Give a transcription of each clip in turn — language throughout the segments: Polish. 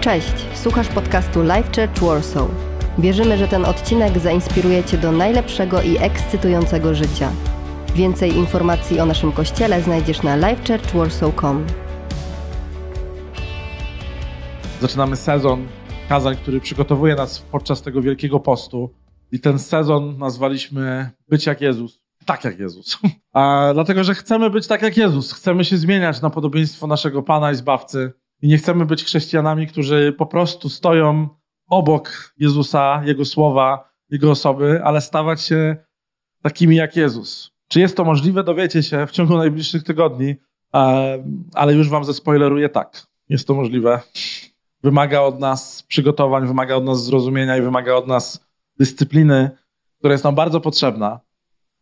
Cześć, słuchasz podcastu Life Church Warsaw. Wierzymy, że ten odcinek zainspiruje Cię do najlepszego i ekscytującego życia. Więcej informacji o naszym kościele znajdziesz na lifechurchwarsaw.com. Zaczynamy sezon kazań, który przygotowuje nas podczas tego wielkiego postu. I ten sezon nazwaliśmy Być jak Jezus. Tak jak Jezus. A dlatego, że chcemy być tak jak Jezus. Chcemy się zmieniać na podobieństwo naszego Pana i Zbawcy. I nie chcemy być chrześcijanami, którzy po prostu stoją obok Jezusa, Jego słowa, Jego osoby, ale stawać się takimi jak Jezus. Czy jest to możliwe? Dowiecie się w ciągu najbliższych tygodni, ale już wam zespoileruję tak. Jest to możliwe. Wymaga od nas przygotowań, wymaga od nas zrozumienia i wymaga od nas dyscypliny, która jest nam bardzo potrzebna.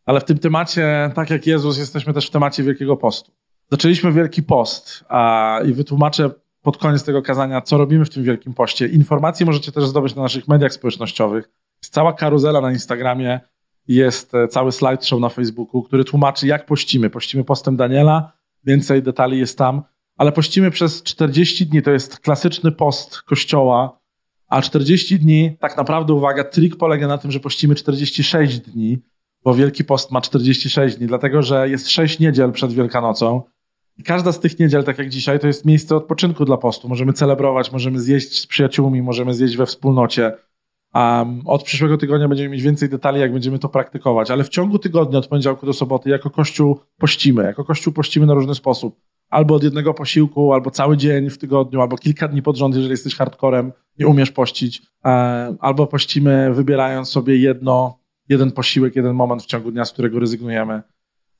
Ale w tym temacie, tak jak Jezus, jesteśmy też w temacie Wielkiego Postu. Zaczęliśmy Wielki Post a, i wytłumaczę pod koniec tego kazania, co robimy w tym Wielkim Poście. Informacje możecie też zdobyć na naszych mediach społecznościowych. Jest cała karuzela na Instagramie, jest e, cały slideshow na Facebooku, który tłumaczy, jak pościmy. Pościmy postem Daniela, więcej detali jest tam, ale pościmy przez 40 dni. To jest klasyczny post kościoła, a 40 dni, tak naprawdę, uwaga, trik polega na tym, że pościmy 46 dni, bo Wielki Post ma 46 dni, dlatego że jest 6 niedziel przed Wielkanocą. I każda z tych niedziel, tak jak dzisiaj, to jest miejsce odpoczynku dla postu. Możemy celebrować, możemy zjeść z przyjaciółmi, możemy zjeść we wspólnocie. Um, od przyszłego tygodnia będziemy mieć więcej detali, jak będziemy to praktykować, ale w ciągu tygodnia, od poniedziałku do soboty, jako Kościół pościmy. Jako Kościół pościmy na różny sposób. Albo od jednego posiłku, albo cały dzień w tygodniu, albo kilka dni pod rząd, jeżeli jesteś hardcorem, nie umiesz pościć. Um, albo pościmy, wybierając sobie jedno, jeden posiłek, jeden moment w ciągu dnia, z którego rezygnujemy.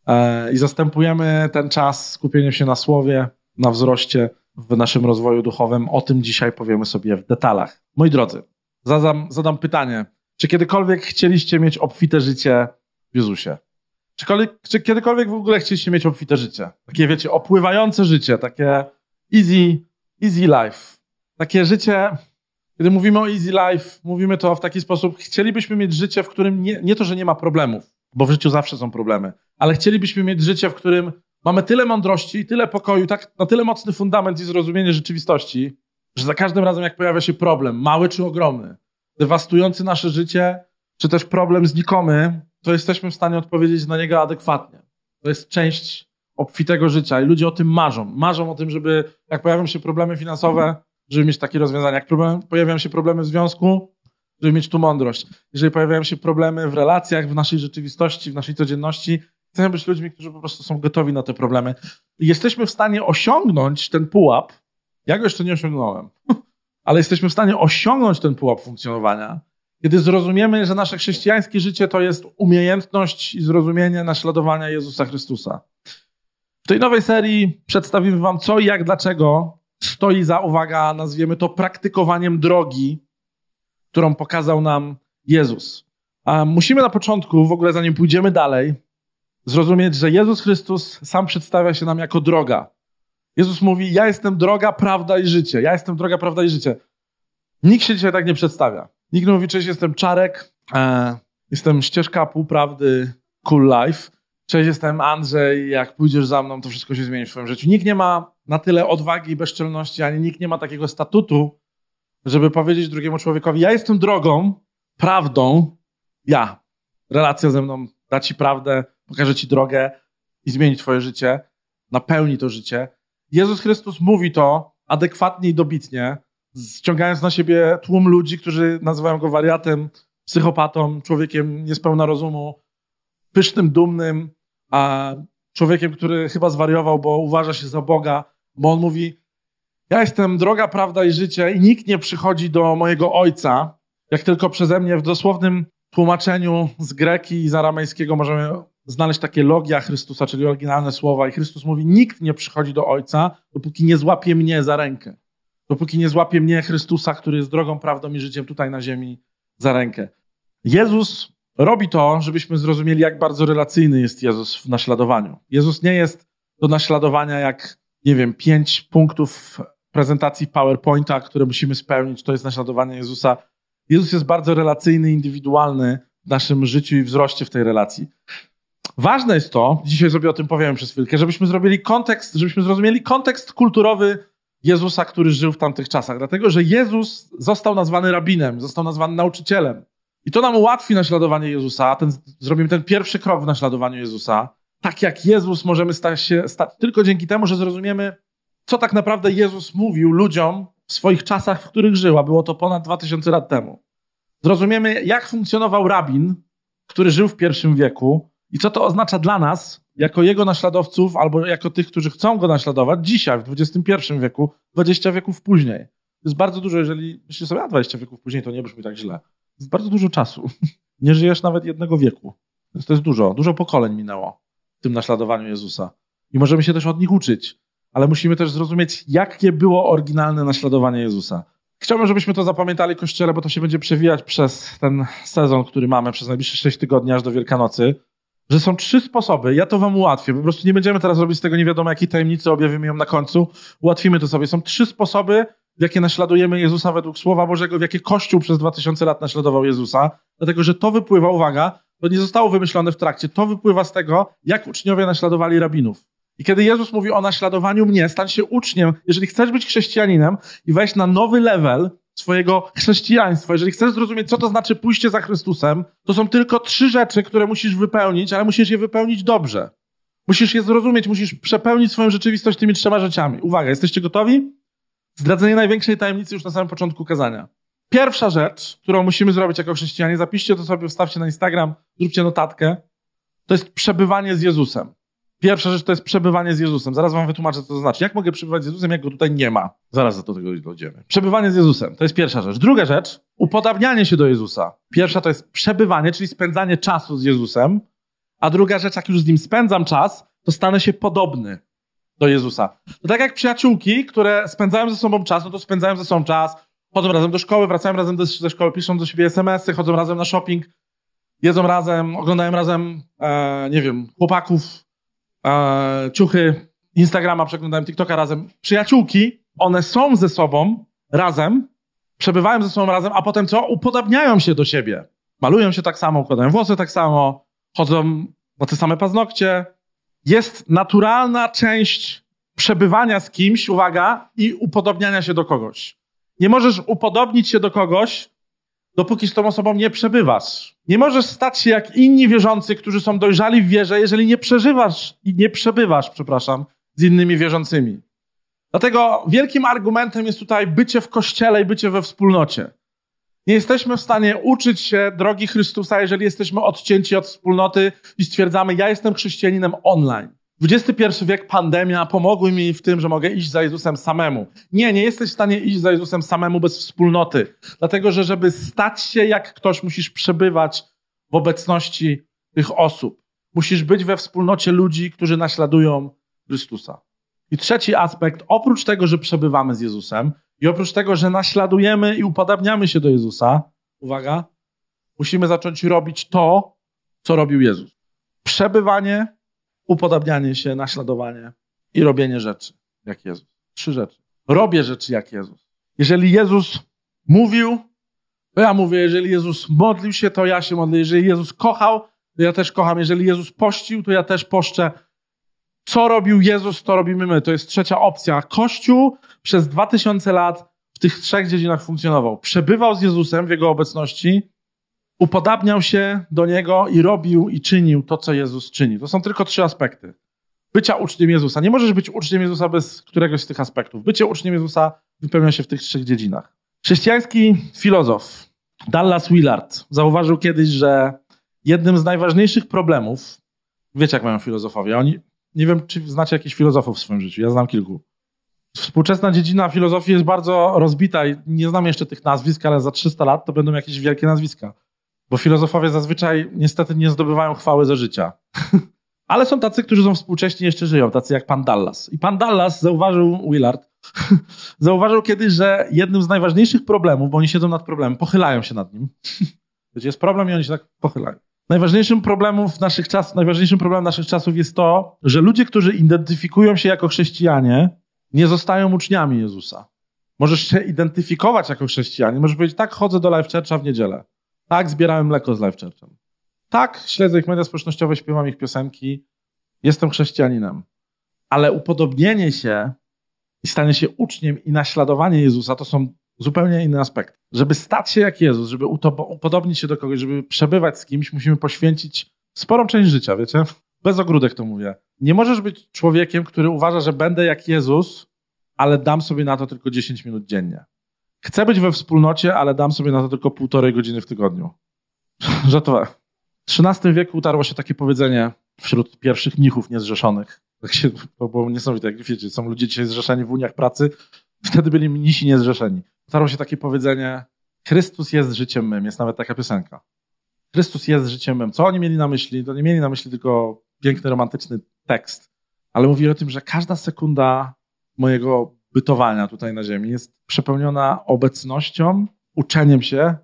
E, i zastępujemy ten czas skupieniem się na słowie, na wzroście w naszym rozwoju duchowym. O tym dzisiaj powiemy sobie w detalach. Moi drodzy, zadam, zadam pytanie. Czy kiedykolwiek chcieliście mieć obfite życie w Jezusie? Czy, czy kiedykolwiek w ogóle chcieliście mieć obfite życie? Takie, wiecie, opływające życie, takie easy, easy life. Takie życie, kiedy mówimy o easy life, mówimy to w taki sposób, chcielibyśmy mieć życie, w którym nie, nie to, że nie ma problemów, bo w życiu zawsze są problemy, ale chcielibyśmy mieć życie, w którym mamy tyle mądrości, tyle pokoju, tak, na tyle mocny fundament i zrozumienie rzeczywistości, że za każdym razem, jak pojawia się problem, mały czy ogromny, dewastujący nasze życie, czy też problem znikomy, to jesteśmy w stanie odpowiedzieć na niego adekwatnie. To jest część obfitego życia i ludzie o tym marzą. Marzą o tym, żeby, jak pojawią się problemy finansowe, żeby mieć takie rozwiązania. Jak problem, pojawiają się problemy w związku, żeby mieć tu mądrość. Jeżeli pojawiają się problemy w relacjach, w naszej rzeczywistości, w naszej codzienności, chcemy być ludźmi, którzy po prostu są gotowi na te problemy. Jesteśmy w stanie osiągnąć ten pułap. Ja go jeszcze nie osiągnąłem, ale jesteśmy w stanie osiągnąć ten pułap funkcjonowania, kiedy zrozumiemy, że nasze chrześcijańskie życie to jest umiejętność i zrozumienie naśladowania Jezusa Chrystusa. W tej nowej serii przedstawimy Wam co i jak, dlaczego stoi za, uwaga, nazwiemy to praktykowaniem drogi, którą pokazał nam Jezus. A musimy na początku, w ogóle zanim pójdziemy dalej, zrozumieć, że Jezus Chrystus sam przedstawia się nam jako droga. Jezus mówi: Ja jestem droga, prawda i życie. Ja jestem droga, prawda i życie. Nikt się dzisiaj tak nie przedstawia. Nikt nie mówi: Cześć, jestem Czarek, e, jestem ścieżka półprawdy, cool life. Cześć, jestem Andrzej, jak pójdziesz za mną, to wszystko się zmieni w swoim życiu. Nikt nie ma na tyle odwagi i bezczelności, ani nikt nie ma takiego statutu, żeby powiedzieć drugiemu człowiekowi: Ja jestem drogą, prawdą, ja. Relacja ze mną da ci prawdę, pokaże ci drogę i zmieni twoje życie, napełni to życie. Jezus Chrystus mówi to adekwatnie i dobitnie, ściągając na siebie tłum ludzi, którzy nazywają go wariatem, psychopatą, człowiekiem niespełna rozumu, pysznym, dumnym, a człowiekiem, który chyba zwariował, bo uważa się za Boga, bo on mówi: Ja jestem droga, prawda i życie, i nikt nie przychodzi do mojego ojca, jak tylko przeze mnie w dosłownym tłumaczeniu z greki i z aramejskiego możemy znaleźć takie logia Chrystusa, czyli oryginalne słowa. I Chrystus mówi: Nikt nie przychodzi do Ojca, dopóki nie złapie mnie za rękę. Dopóki nie złapie mnie Chrystusa, który jest drogą, prawdą i życiem tutaj na ziemi, za rękę. Jezus robi to, żebyśmy zrozumieli, jak bardzo relacyjny jest Jezus w naśladowaniu. Jezus nie jest do naśladowania jak, nie wiem, pięć punktów prezentacji PowerPointa, które musimy spełnić. To jest naśladowanie Jezusa. Jezus jest bardzo relacyjny, indywidualny w naszym życiu i wzroście w tej relacji. Ważne jest to, dzisiaj sobie o tym powiem przez chwilkę, żebyśmy zrobili kontekst, żebyśmy zrozumieli kontekst kulturowy Jezusa, który żył w tamtych czasach. Dlatego, że Jezus został nazwany rabinem, został nazwany nauczycielem. I to nam ułatwi naśladowanie Jezusa. Ten, zrobimy ten pierwszy krok w naśladowaniu Jezusa. Tak jak Jezus możemy stać się stać tylko dzięki temu, że zrozumiemy, co tak naprawdę Jezus mówił ludziom w swoich czasach, w których żył, a było to ponad 2000 lat temu. Zrozumiemy, jak funkcjonował rabin, który żył w pierwszym wieku i co to oznacza dla nas, jako jego naśladowców, albo jako tych, którzy chcą go naśladować dzisiaj, w XXI wieku, 20 wieków później. To jest bardzo dużo, jeżeli myślisz sobie, a 20 wieków później to nie brzmi tak źle. To jest bardzo dużo czasu. Nie żyjesz nawet jednego wieku. Więc to jest dużo. Dużo pokoleń minęło w tym naśladowaniu Jezusa. I możemy się też od nich uczyć. Ale musimy też zrozumieć, jakie było oryginalne naśladowanie Jezusa. Chciałbym, żebyśmy to zapamiętali, Kościele, bo to się będzie przewijać przez ten sezon, który mamy przez najbliższe 6 tygodni, aż do Wielkanocy że są trzy sposoby. Ja to wam ułatwię. Po prostu nie będziemy teraz robić z tego nie wiadomo jakiej tajemnicy, objawimy ją na końcu. Ułatwimy to sobie. Są trzy sposoby, w jakie naśladujemy Jezusa według Słowa Bożego, w jakie Kościół przez 2000 lat naśladował Jezusa. Dlatego, że to wypływa, uwaga, to nie zostało wymyślone w trakcie, to wypływa z tego, jak uczniowie naśladowali rabinów. I kiedy Jezus mówi o naśladowaniu mnie, stań się uczniem. Jeżeli chcesz być chrześcijaninem i wejść na nowy level, swojego chrześcijaństwa, jeżeli chcesz zrozumieć, co to znaczy pójście za Chrystusem, to są tylko trzy rzeczy, które musisz wypełnić, ale musisz je wypełnić dobrze. Musisz je zrozumieć, musisz przepełnić swoją rzeczywistość tymi trzema rzeczami. Uwaga, jesteście gotowi? Zdradzenie największej tajemnicy już na samym początku kazania. Pierwsza rzecz, którą musimy zrobić jako chrześcijanie, zapiszcie to sobie, wstawcie na Instagram, zróbcie notatkę, to jest przebywanie z Jezusem. Pierwsza rzecz to jest przebywanie z Jezusem. Zaraz wam wytłumaczę, co to znaczy. Jak mogę przebywać z Jezusem, jak go tutaj nie ma? Zaraz do tego dojdziemy. Przebywanie z Jezusem. To jest pierwsza rzecz. Druga rzecz, upodabnianie się do Jezusa. Pierwsza to jest przebywanie, czyli spędzanie czasu z Jezusem. A druga rzecz, jak już z nim spędzam czas, to stanę się podobny do Jezusa. To tak jak przyjaciółki, które spędzają ze sobą czas, no to spędzają ze sobą czas, chodzą razem do szkoły, wracają razem do, ze szkoły, piszą do siebie SMS-y, chodzą razem na shopping, jedzą razem, oglądają razem, e, nie wiem, chłopaków, e, ciuchy, Instagrama, przeglądałem TikToka razem. Przyjaciółki, one są ze sobą razem, przebywają ze sobą razem, a potem co? Upodabniają się do siebie. Malują się tak samo, układają włosy tak samo, chodzą na te same paznokcie. Jest naturalna część przebywania z kimś, uwaga, i upodobniania się do kogoś. Nie możesz upodobnić się do kogoś, dopóki z tą osobą nie przebywasz. Nie możesz stać się jak inni wierzący, którzy są dojrzali w wierze, jeżeli nie przeżywasz i nie przebywasz, przepraszam, z innymi wierzącymi. Dlatego wielkim argumentem jest tutaj bycie w kościele i bycie we wspólnocie. Nie jesteśmy w stanie uczyć się drogi Chrystusa, jeżeli jesteśmy odcięci od wspólnoty i stwierdzamy, ja jestem chrześcijaninem online. XXI wiek, pandemia pomogły mi w tym, że mogę iść za Jezusem samemu. Nie, nie jesteś w stanie iść za Jezusem samemu bez wspólnoty. Dlatego, że żeby stać się jak ktoś, musisz przebywać w obecności tych osób. Musisz być we wspólnocie ludzi, którzy naśladują Chrystusa. I trzeci aspekt, oprócz tego, że przebywamy z Jezusem i oprócz tego, że naśladujemy i upodabniamy się do Jezusa, uwaga, musimy zacząć robić to, co robił Jezus. Przebywanie upodabnianie się, naśladowanie i robienie rzeczy jak Jezus. Trzy rzeczy. Robię rzeczy jak Jezus. Jeżeli Jezus mówił, to ja mówię. Jeżeli Jezus modlił się, to ja się modlę. Jeżeli Jezus kochał, to ja też kocham. Jeżeli Jezus pościł, to ja też poszczę. Co robił Jezus, to robimy my. To jest trzecia opcja. Kościół przez dwa tysiące lat w tych trzech dziedzinach funkcjonował. Przebywał z Jezusem w Jego obecności, upodabniał się do Niego i robił i czynił to, co Jezus czyni. To są tylko trzy aspekty. Bycia uczniem Jezusa. Nie możesz być uczniem Jezusa bez któregoś z tych aspektów. Bycie uczniem Jezusa wypełnia się w tych trzech dziedzinach. Chrześcijański filozof Dallas Willard zauważył kiedyś, że jednym z najważniejszych problemów, wiecie jak mają filozofowie, oni, nie wiem czy znacie jakichś filozofów w swoim życiu, ja znam kilku. Współczesna dziedzina filozofii jest bardzo rozbita i nie znam jeszcze tych nazwisk, ale za 300 lat to będą jakieś wielkie nazwiska. Bo filozofowie zazwyczaj niestety nie zdobywają chwały za życia. Ale są tacy, którzy są współcześnie jeszcze żyją, tacy jak pan Dallas. I pan Dallas zauważył, Willard, zauważył kiedyś, że jednym z najważniejszych problemów, bo oni siedzą nad problemem, pochylają się nad nim. Wiecie, jest problem i oni się tak pochylają. Najważniejszym problemem naszych czasów, najważniejszym problemem naszych czasów jest to, że ludzie, którzy identyfikują się jako chrześcijanie, nie zostają uczniami Jezusa. Możesz się identyfikować jako chrześcijanin, możesz powiedzieć, tak, chodzę do Life Churcha w niedzielę. Tak, zbierałem mleko z Life Churchem. Tak, śledzę ich media społecznościowe, śpiewam ich piosenki. Jestem chrześcijaninem. Ale upodobnienie się i stanie się uczniem i naśladowanie Jezusa to są zupełnie inny aspekt. Żeby stać się jak Jezus, żeby upodobnić się do kogoś, żeby przebywać z kimś, musimy poświęcić sporą część życia, wiecie? Bez ogródek to mówię. Nie możesz być człowiekiem, który uważa, że będę jak Jezus, ale dam sobie na to tylko 10 minut dziennie. Chcę być we wspólnocie, ale dam sobie na to tylko półtorej godziny w tygodniu. Żartowałem. W XIII wieku utarło się takie powiedzenie wśród pierwszych mnichów niezrzeszonych. Tak się, to było niesamowite, jak wiecie, są ludzie dzisiaj zrzeszeni w uniach pracy, wtedy byli mnisi niezrzeszeni. Utarło się takie powiedzenie, Chrystus jest życiem mym, jest nawet taka piosenka. Chrystus jest życiem mym. Co oni mieli na myśli? To nie mieli na myśli tylko piękny, romantyczny tekst, ale mówili o tym, że każda sekunda mojego bytowania tutaj na ziemi jest przepełniona obecnością, uczeniem się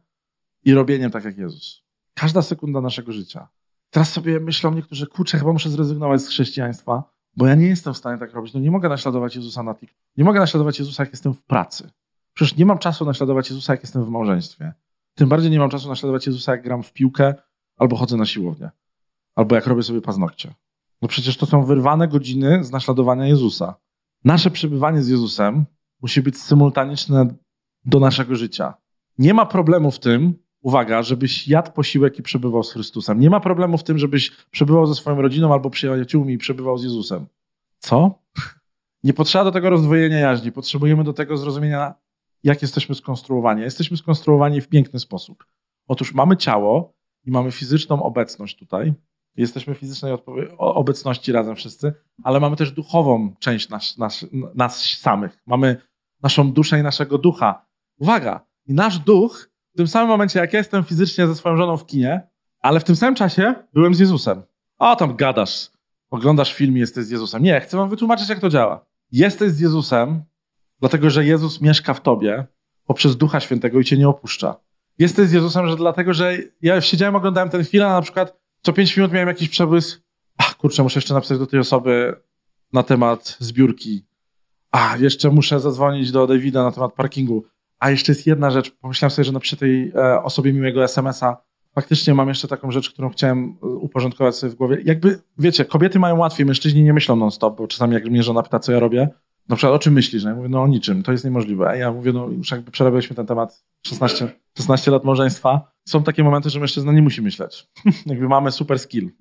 i robieniem tak jak Jezus. Każda sekunda naszego życia. Teraz sobie myślą niektórzy, kurczę, chyba muszę zrezygnować z chrześcijaństwa, bo ja nie jestem w stanie tak robić. No nie mogę naśladować Jezusa na TikTok. Nie mogę naśladować Jezusa, jak jestem w pracy. Przecież nie mam czasu naśladować Jezusa, jak jestem w małżeństwie. Tym bardziej nie mam czasu naśladować Jezusa, jak gram w piłkę albo chodzę na siłownię. Albo jak robię sobie paznokcie. No przecież to są wyrwane godziny z naśladowania Jezusa. Nasze przebywanie z Jezusem musi być symultaniczne do naszego życia. Nie ma problemu w tym, uwaga, żebyś jadł posiłek i przebywał z Chrystusem. Nie ma problemu w tym, żebyś przebywał ze swoją rodziną albo przyjaciółmi i przebywał z Jezusem. Co? Nie potrzeba do tego rozdwojenia jaźni. Potrzebujemy do tego zrozumienia, jak jesteśmy skonstruowani. Jesteśmy skonstruowani w piękny sposób. Otóż mamy ciało i mamy fizyczną obecność tutaj. Jesteśmy w fizycznej obecności razem wszyscy, ale mamy też duchową część nas, nas, nas samych. Mamy naszą duszę i naszego ducha. Uwaga! I nasz duch w tym samym momencie, jak ja jestem fizycznie ze swoją żoną w kinie, ale w tym samym czasie byłem z Jezusem. O, tam gadasz. Oglądasz film i jesteś z Jezusem. Nie, chcę wam wytłumaczyć, jak to działa. Jesteś z Jezusem, dlatego że Jezus mieszka w tobie poprzez Ducha Świętego i cię nie opuszcza. Jesteś z Jezusem, że dlatego, że ja siedziałem, oglądałem ten film, a na przykład co pięć minut miałem jakiś przebłysk. Ach, kurczę, muszę jeszcze napisać do tej osoby na temat zbiórki. A, jeszcze muszę zadzwonić do Davida na temat parkingu. A jeszcze jest jedna rzecz. Pomyślałem sobie, że napiszę tej e, osobie miłego SMS-a. Faktycznie mam jeszcze taką rzecz, którą chciałem e, uporządkować sobie w głowie. Jakby, wiecie, kobiety mają łatwiej, mężczyźni nie myślą non-stop, bo czasami jak mnie żona pyta, co ja robię, na przykład o czym myślisz? No ja mówię, no o niczym, to jest niemożliwe. A ja mówię, no już jakby przerabialiśmy ten temat 16, 16 lat małżeństwa. Są takie momenty, że mężczyzna nie musi myśleć. jakby mamy super skill.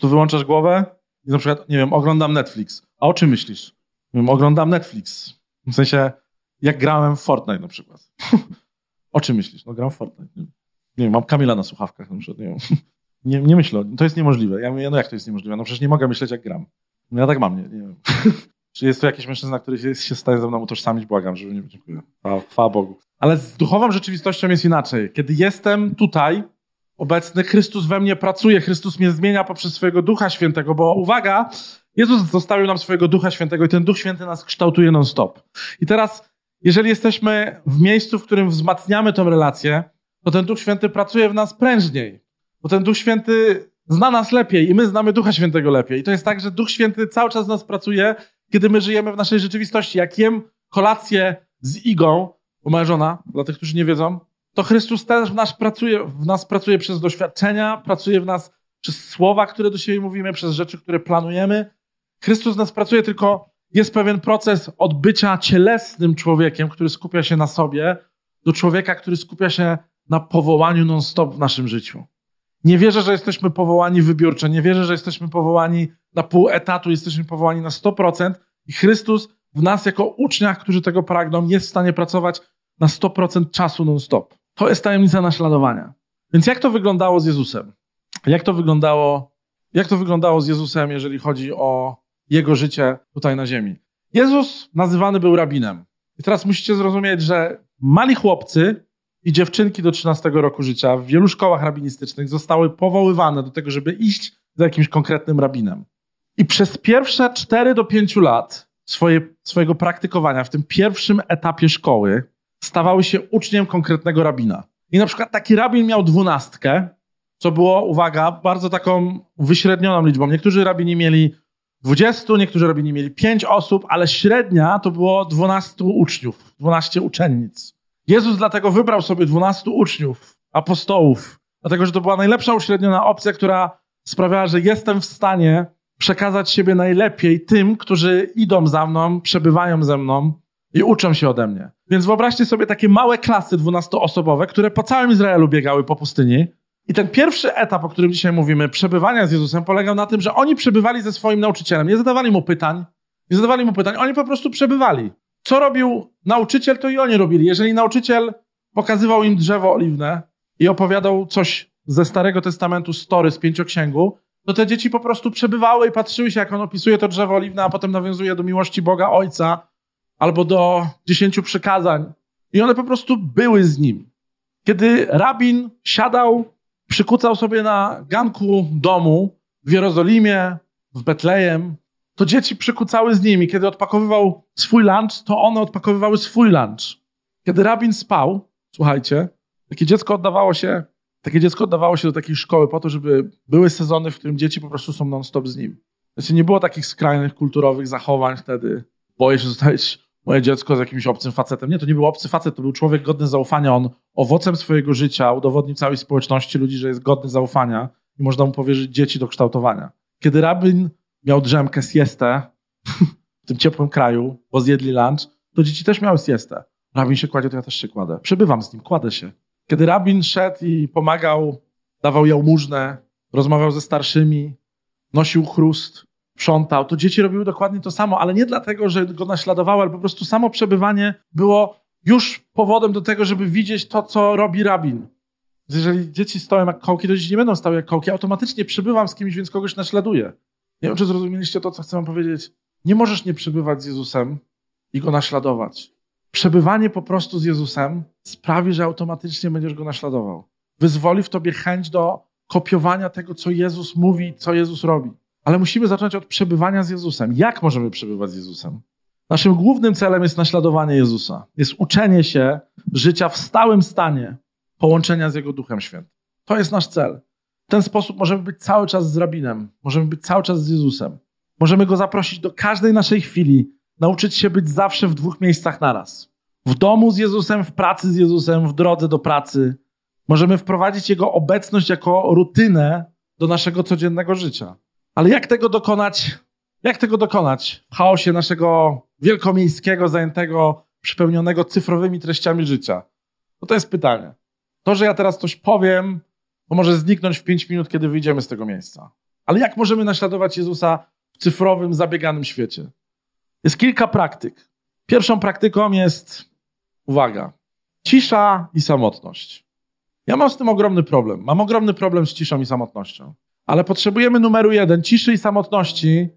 tu wyłączasz głowę i na przykład, nie wiem, oglądam Netflix. A o czym myślisz? Wiem, oglądam Netflix. W sensie, jak grałem w Fortnite na przykład. o czym myślisz? No gram w Fortnite. Nie, nie wiem, mam Kamila na słuchawkach na przykład. Nie, nie, nie myślę, to jest niemożliwe. Ja mówię, no jak to jest niemożliwe? No przecież nie mogę myśleć jak gram. No ja tak mam, nie, nie wiem. Czy jest to jakiś mężczyzna, który się, się stanie ze mną utożsamić? Błagam, żeby nie... Dziękuję. Chwała Bogu. Ale z duchową rzeczywistością jest inaczej. Kiedy jestem tutaj, obecny, Chrystus we mnie pracuje, Chrystus mnie zmienia poprzez swojego Ducha Świętego, bo uwaga, Jezus zostawił nam swojego Ducha Świętego i ten Duch Święty nas kształtuje non-stop. I teraz, jeżeli jesteśmy w miejscu, w którym wzmacniamy tę relację, to ten Duch Święty pracuje w nas prężniej. Bo ten Duch Święty zna nas lepiej i my znamy Ducha Świętego lepiej. I to jest tak, że Duch Święty cały czas w nas pracuje kiedy my żyjemy w naszej rzeczywistości. Jak jem kolację z igą, bo moja żona, dla tych, którzy nie wiedzą, to Chrystus też w nas pracuje, w nas pracuje przez doświadczenia, pracuje w nas przez słowa, które do siebie mówimy, przez rzeczy, które planujemy. Chrystus w nas pracuje, tylko jest pewien proces od bycia cielesnym człowiekiem, który skupia się na sobie, do człowieka, który skupia się na powołaniu non-stop w naszym życiu. Nie wierzę, że jesteśmy powołani wybiórczo, nie wierzę, że jesteśmy powołani na pół etatu, jesteśmy powołani na 100% i Chrystus w nas jako uczniach, którzy tego pragną, jest w stanie pracować na 100% czasu non-stop. To jest tajemnica naśladowania. Więc jak to wyglądało z Jezusem? Jak to wyglądało, jak to wyglądało z Jezusem, jeżeli chodzi o jego życie tutaj na ziemi? Jezus nazywany był rabinem. I teraz musicie zrozumieć, że mali chłopcy i dziewczynki do 13 roku życia w wielu szkołach rabinistycznych zostały powoływane do tego, żeby iść za jakimś konkretnym rabinem. I przez pierwsze 4 do 5 lat swoje, swojego praktykowania w tym pierwszym etapie szkoły stawały się uczniem konkretnego rabina. I na przykład taki rabin miał dwunastkę, co było, uwaga, bardzo taką wyśrednioną liczbą. Niektórzy rabini mieli 20, niektórzy rabini mieli 5 osób, ale średnia to było 12 uczniów, 12 uczennic. Jezus dlatego wybrał sobie 12 uczniów, apostołów, dlatego że to była najlepsza uśredniona opcja, która sprawiała, że jestem w stanie przekazać siebie najlepiej tym, którzy idą za mną, przebywają ze mną i uczą się ode mnie. Więc wyobraźcie sobie takie małe klasy dwunastoosobowe, które po całym Izraelu biegały po pustyni. I ten pierwszy etap, o którym dzisiaj mówimy, przebywania z Jezusem, polegał na tym, że oni przebywali ze swoim nauczycielem. Nie zadawali mu pytań, nie zadawali mu pytań, oni po prostu przebywali. Co robił nauczyciel, to i oni robili. Jeżeli nauczyciel pokazywał im drzewo oliwne i opowiadał coś ze Starego Testamentu, story z pięcioksięgu, to te dzieci po prostu przebywały i patrzyły się, jak on opisuje to drzewo oliwne, a potem nawiązuje do miłości Boga Ojca albo do dziesięciu przykazań. I one po prostu były z nim. Kiedy rabin siadał, przykucał sobie na ganku domu w Jerozolimie, w Betlejem, to dzieci przykucały z nimi. Kiedy odpakowywał swój lunch, to one odpakowywały swój lunch. Kiedy rabin spał, słuchajcie, takie dziecko oddawało się, takie dziecko oddawało się do takiej szkoły po to, żeby były sezony, w którym dzieci po prostu są non-stop z nim. Znaczy nie było takich skrajnych kulturowych zachowań wtedy. Boję się zostawić moje dziecko z jakimś obcym facetem. Nie, to nie był obcy facet, to był człowiek godny zaufania. On owocem swojego życia udowodnił całej społeczności ludzi, że jest godny zaufania i można mu powierzyć dzieci do kształtowania. Kiedy rabin miał drzemkę, siestę w tym ciepłym kraju, bo zjedli lunch, to dzieci też miały siestę. Rabin się kładzie, to ja też się kładę. Przebywam z nim, kładę się. Kiedy rabin szedł i pomagał, dawał jałmużnę, rozmawiał ze starszymi, nosił chrust, sprzątał, to dzieci robiły dokładnie to samo, ale nie dlatego, że go naśladowały, ale po prostu samo przebywanie było już powodem do tego, żeby widzieć to, co robi rabin. Jeżeli dzieci stoją jak kołki, to dzieci nie będą stały jak kołki. Automatycznie przebywam z kimś, więc kogoś naśladuję. Nie wiem, czy zrozumieliście to, co chcę wam powiedzieć. Nie możesz nie przebywać z Jezusem i go naśladować. Przebywanie po prostu z Jezusem sprawi, że automatycznie będziesz go naśladował. Wyzwoli w tobie chęć do kopiowania tego, co Jezus mówi, co Jezus robi. Ale musimy zacząć od przebywania z Jezusem. Jak możemy przebywać z Jezusem? Naszym głównym celem jest naśladowanie Jezusa. Jest uczenie się życia w stałym stanie połączenia z Jego Duchem Świętym. To jest nasz cel. W ten sposób możemy być cały czas z rabinem, możemy być cały czas z Jezusem. Możemy go zaprosić do każdej naszej chwili, nauczyć się być zawsze w dwóch miejscach naraz. W domu z Jezusem, w pracy z Jezusem, w drodze do pracy. Możemy wprowadzić Jego obecność jako rutynę do naszego codziennego życia. Ale jak tego dokonać? Jak tego dokonać w chaosie naszego wielkomiejskiego, zajętego, przypełnionego cyfrowymi treściami życia? No to jest pytanie. To, że ja teraz coś powiem, to może zniknąć w pięć minut, kiedy wyjdziemy z tego miejsca. Ale jak możemy naśladować Jezusa w cyfrowym, zabieganym świecie? Jest kilka praktyk. Pierwszą praktyką jest, uwaga, cisza i samotność. Ja mam z tym ogromny problem. Mam ogromny problem z ciszą i samotnością. Ale potrzebujemy numeru jeden, ciszy i samotności,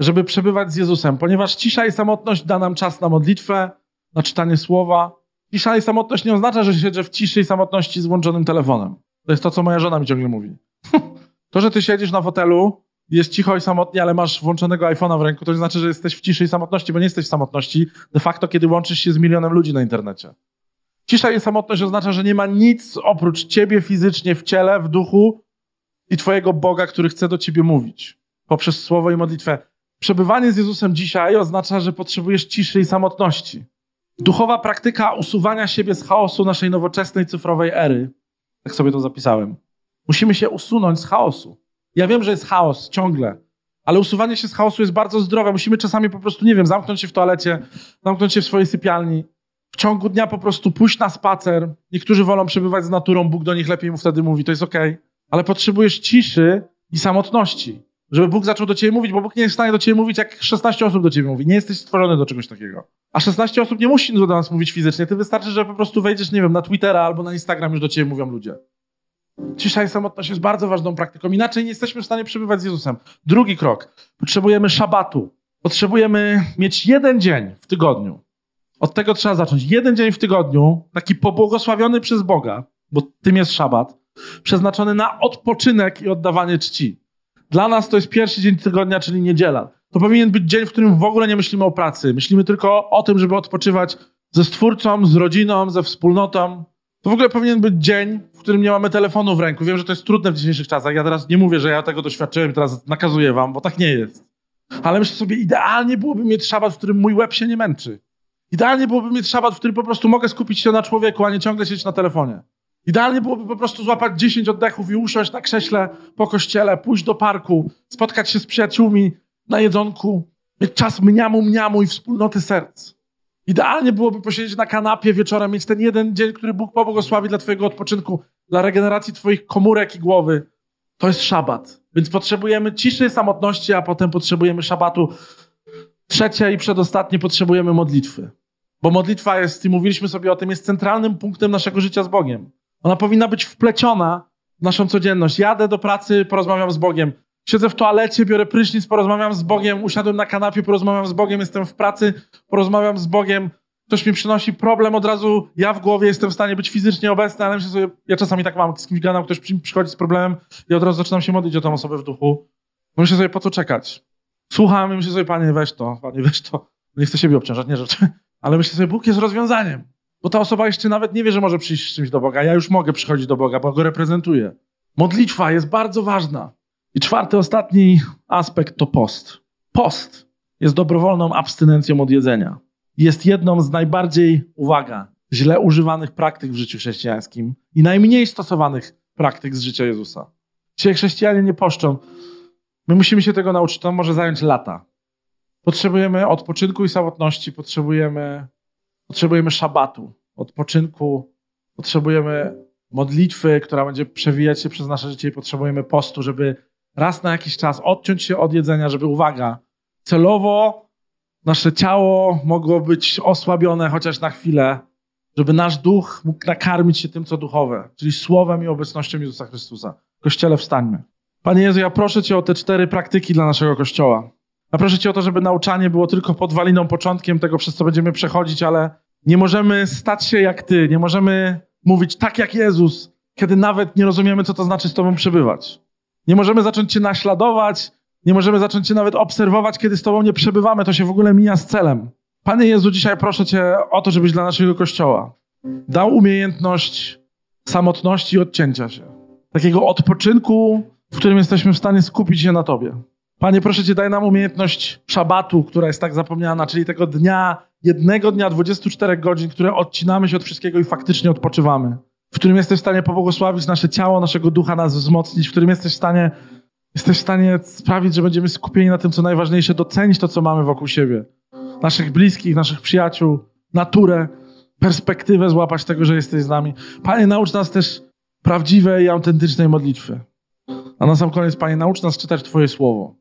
żeby przebywać z Jezusem, ponieważ cisza i samotność da nam czas na modlitwę, na czytanie słowa. Cisza i samotność nie oznacza, że siedzę w ciszy i samotności z włączonym telefonem. To jest to, co moja żona mi ciągle mówi. to, że ty siedzisz na fotelu, jest cicho i samotnie, ale masz włączonego iPhone'a w ręku, to znaczy, że jesteś w ciszy i samotności, bo nie jesteś w samotności de facto, kiedy łączysz się z milionem ludzi na internecie. Cisza i samotność oznacza, że nie ma nic oprócz ciebie fizycznie w ciele, w duchu i twojego Boga, który chce do ciebie mówić poprzez słowo i modlitwę. Przebywanie z Jezusem dzisiaj oznacza, że potrzebujesz ciszy i samotności. Duchowa praktyka usuwania siebie z chaosu naszej nowoczesnej cyfrowej ery. Tak sobie to zapisałem. Musimy się usunąć z chaosu. Ja wiem, że jest chaos ciągle, ale usuwanie się z chaosu jest bardzo zdrowe. Musimy czasami po prostu, nie wiem, zamknąć się w toalecie, zamknąć się w swojej sypialni. W ciągu dnia po prostu pójść na spacer. Niektórzy wolą przebywać z naturą, Bóg do nich lepiej mu wtedy mówi, to jest okej. Okay. Ale potrzebujesz ciszy i samotności, żeby Bóg zaczął do ciebie mówić, bo Bóg nie jest w stanie do ciebie mówić, jak 16 osób do ciebie mówi. Nie jesteś stworzony do czegoś takiego. A 16 osób nie musi do nas mówić fizycznie. Ty wystarczy, że po prostu wejdziesz, nie wiem, na Twittera albo na Instagram już do ciebie mówią ludzie. Cisza i samotność jest bardzo ważną praktyką. Inaczej nie jesteśmy w stanie przebywać z Jezusem. Drugi krok. Potrzebujemy szabatu. Potrzebujemy mieć jeden dzień w tygodniu. Od tego trzeba zacząć. Jeden dzień w tygodniu, taki pobłogosławiony przez Boga, bo tym jest szabat, przeznaczony na odpoczynek i oddawanie czci. Dla nas to jest pierwszy dzień tygodnia, czyli niedziela. To powinien być dzień, w którym w ogóle nie myślimy o pracy. Myślimy tylko o tym, żeby odpoczywać ze Stwórcą, z rodziną, ze wspólnotą. To w ogóle powinien być dzień, w którym nie mamy telefonu w ręku. Wiem, że to jest trudne w dzisiejszych czasach. Ja teraz nie mówię, że ja tego doświadczyłem i teraz nakazuję wam, bo tak nie jest. Ale myślę sobie, idealnie byłoby mieć szabat, w którym mój łeb się nie męczy. Idealnie byłoby mieć szabat, w którym po prostu mogę skupić się na człowieku, a nie ciągle siedzieć na telefonie. Idealnie byłoby po prostu złapać 10 oddechów i usiąść na krześle po kościele, pójść do parku, spotkać się z przyjaciółmi na jedzonku, mieć czas mniamu, mniamu i wspólnoty serc. Idealnie byłoby posiedzieć na kanapie wieczorem, mieć ten jeden dzień, który Bóg pobłogosławi dla Twojego odpoczynku, dla regeneracji Twoich komórek i głowy. To jest szabat. Więc potrzebujemy ciszy, samotności, a potem potrzebujemy szabatu. Trzecie i przedostatnie potrzebujemy modlitwy. Bo modlitwa jest, i mówiliśmy sobie o tym, jest centralnym punktem naszego życia z Bogiem. Ona powinna być wpleciona w naszą codzienność. Jadę do pracy, porozmawiam z Bogiem. Siedzę w toalecie, biorę prysznic, porozmawiam z Bogiem. Usiadłem na kanapie, porozmawiam z Bogiem. Jestem w pracy, porozmawiam z Bogiem. Ktoś mi przynosi problem, od razu ja w głowie jestem w stanie być fizycznie obecny, ale myślę sobie, ja czasami tak mam, z kimś gadam, ktoś przychodzi z problemem i od razu zaczynam się modlić o tą osobę w duchu. No myślę sobie, po co czekać? Słucham i myślę sobie, panie, weź to, panie, weź to. Nie chcę siebie obciążać, nie, że... Ale myślę sobie, Bóg jest rozwiązaniem. Bo ta osoba jeszcze nawet nie wie, że może przyjść z czymś do Boga. Ja już mogę przychodzić do Boga, bo go reprezentuję. Modlitwa jest bardzo ważna. I czwarty, ostatni aspekt to post. Post jest dobrowolną abstynencją od jedzenia. Jest jedną z najbardziej, uwaga, źle używanych praktyk w życiu chrześcijańskim i najmniej stosowanych praktyk z życia Jezusa. Dzisiaj chrześcijanie nie poszczą. My musimy się tego nauczyć. To może zająć lata. Potrzebujemy odpoczynku i samotności, potrzebujemy, potrzebujemy szabatu, odpoczynku, potrzebujemy modlitwy, która będzie przewijać się przez nasze życie i potrzebujemy postu, żeby raz na jakiś czas odciąć się od jedzenia, żeby, uwaga, celowo nasze ciało mogło być osłabione chociaż na chwilę, żeby nasz duch mógł nakarmić się tym, co duchowe, czyli słowem i obecnością Jezusa Chrystusa. Kościele, wstańmy. Panie Jezu, ja proszę Cię o te cztery praktyki dla naszego Kościoła. Ja proszę Cię o to, żeby nauczanie było tylko podwaliną, początkiem tego, przez co będziemy przechodzić, ale nie możemy stać się jak Ty, nie możemy mówić tak jak Jezus, kiedy nawet nie rozumiemy, co to znaczy z Tobą przebywać. Nie możemy zacząć Cię naśladować, nie możemy zacząć Cię nawet obserwować, kiedy z Tobą nie przebywamy. To się w ogóle mija z celem. Panie Jezu, dzisiaj proszę Cię o to, żebyś dla naszego Kościoła dał umiejętność samotności i odcięcia się. Takiego odpoczynku, w którym jesteśmy w stanie skupić się na Tobie. Panie, proszę Cię, daj nam umiejętność szabatu, która jest tak zapomniana, czyli tego dnia, jednego dnia, 24 godzin, które odcinamy się od wszystkiego i faktycznie odpoczywamy. W którym jesteś w stanie pobłogosławić nasze ciało, naszego ducha, nas wzmocnić, w którym jesteś w stanie, jesteś w stanie sprawić, że będziemy skupieni na tym, co najważniejsze, docenić to, co mamy wokół siebie. Naszych bliskich, naszych przyjaciół, naturę, perspektywę złapać tego, że jesteś z nami. Panie, naucz nas też prawdziwej i autentycznej modlitwy. A na sam koniec, Panie, naucz nas czytać Twoje słowo.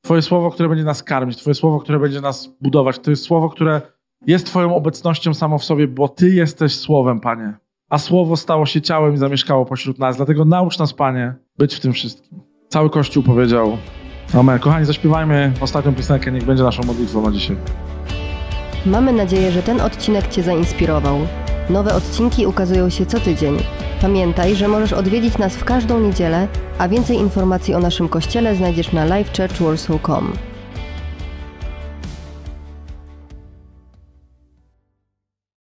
Twoje słowo, które będzie nas karmić, Twoje słowo, które będzie nas budować. To jest słowo, które jest Twoją obecnością samo w sobie, bo Ty jesteś słowem, Panie. A słowo stało się ciałem i zamieszkało pośród nas. Dlatego naucz nas, Panie, być w tym wszystkim. Cały Kościół powiedział Amen. Kochani, zaśpiewajmy ostatnią piosenkę. Niech będzie naszą modlitwą na dzisiaj. Mamy nadzieję, że ten odcinek Cię zainspirował. Nowe odcinki ukazują się co tydzień. Pamiętaj, że możesz odwiedzić nas w każdą niedzielę, a więcej informacji o naszym kościele znajdziesz na livechurchwarsaw.com.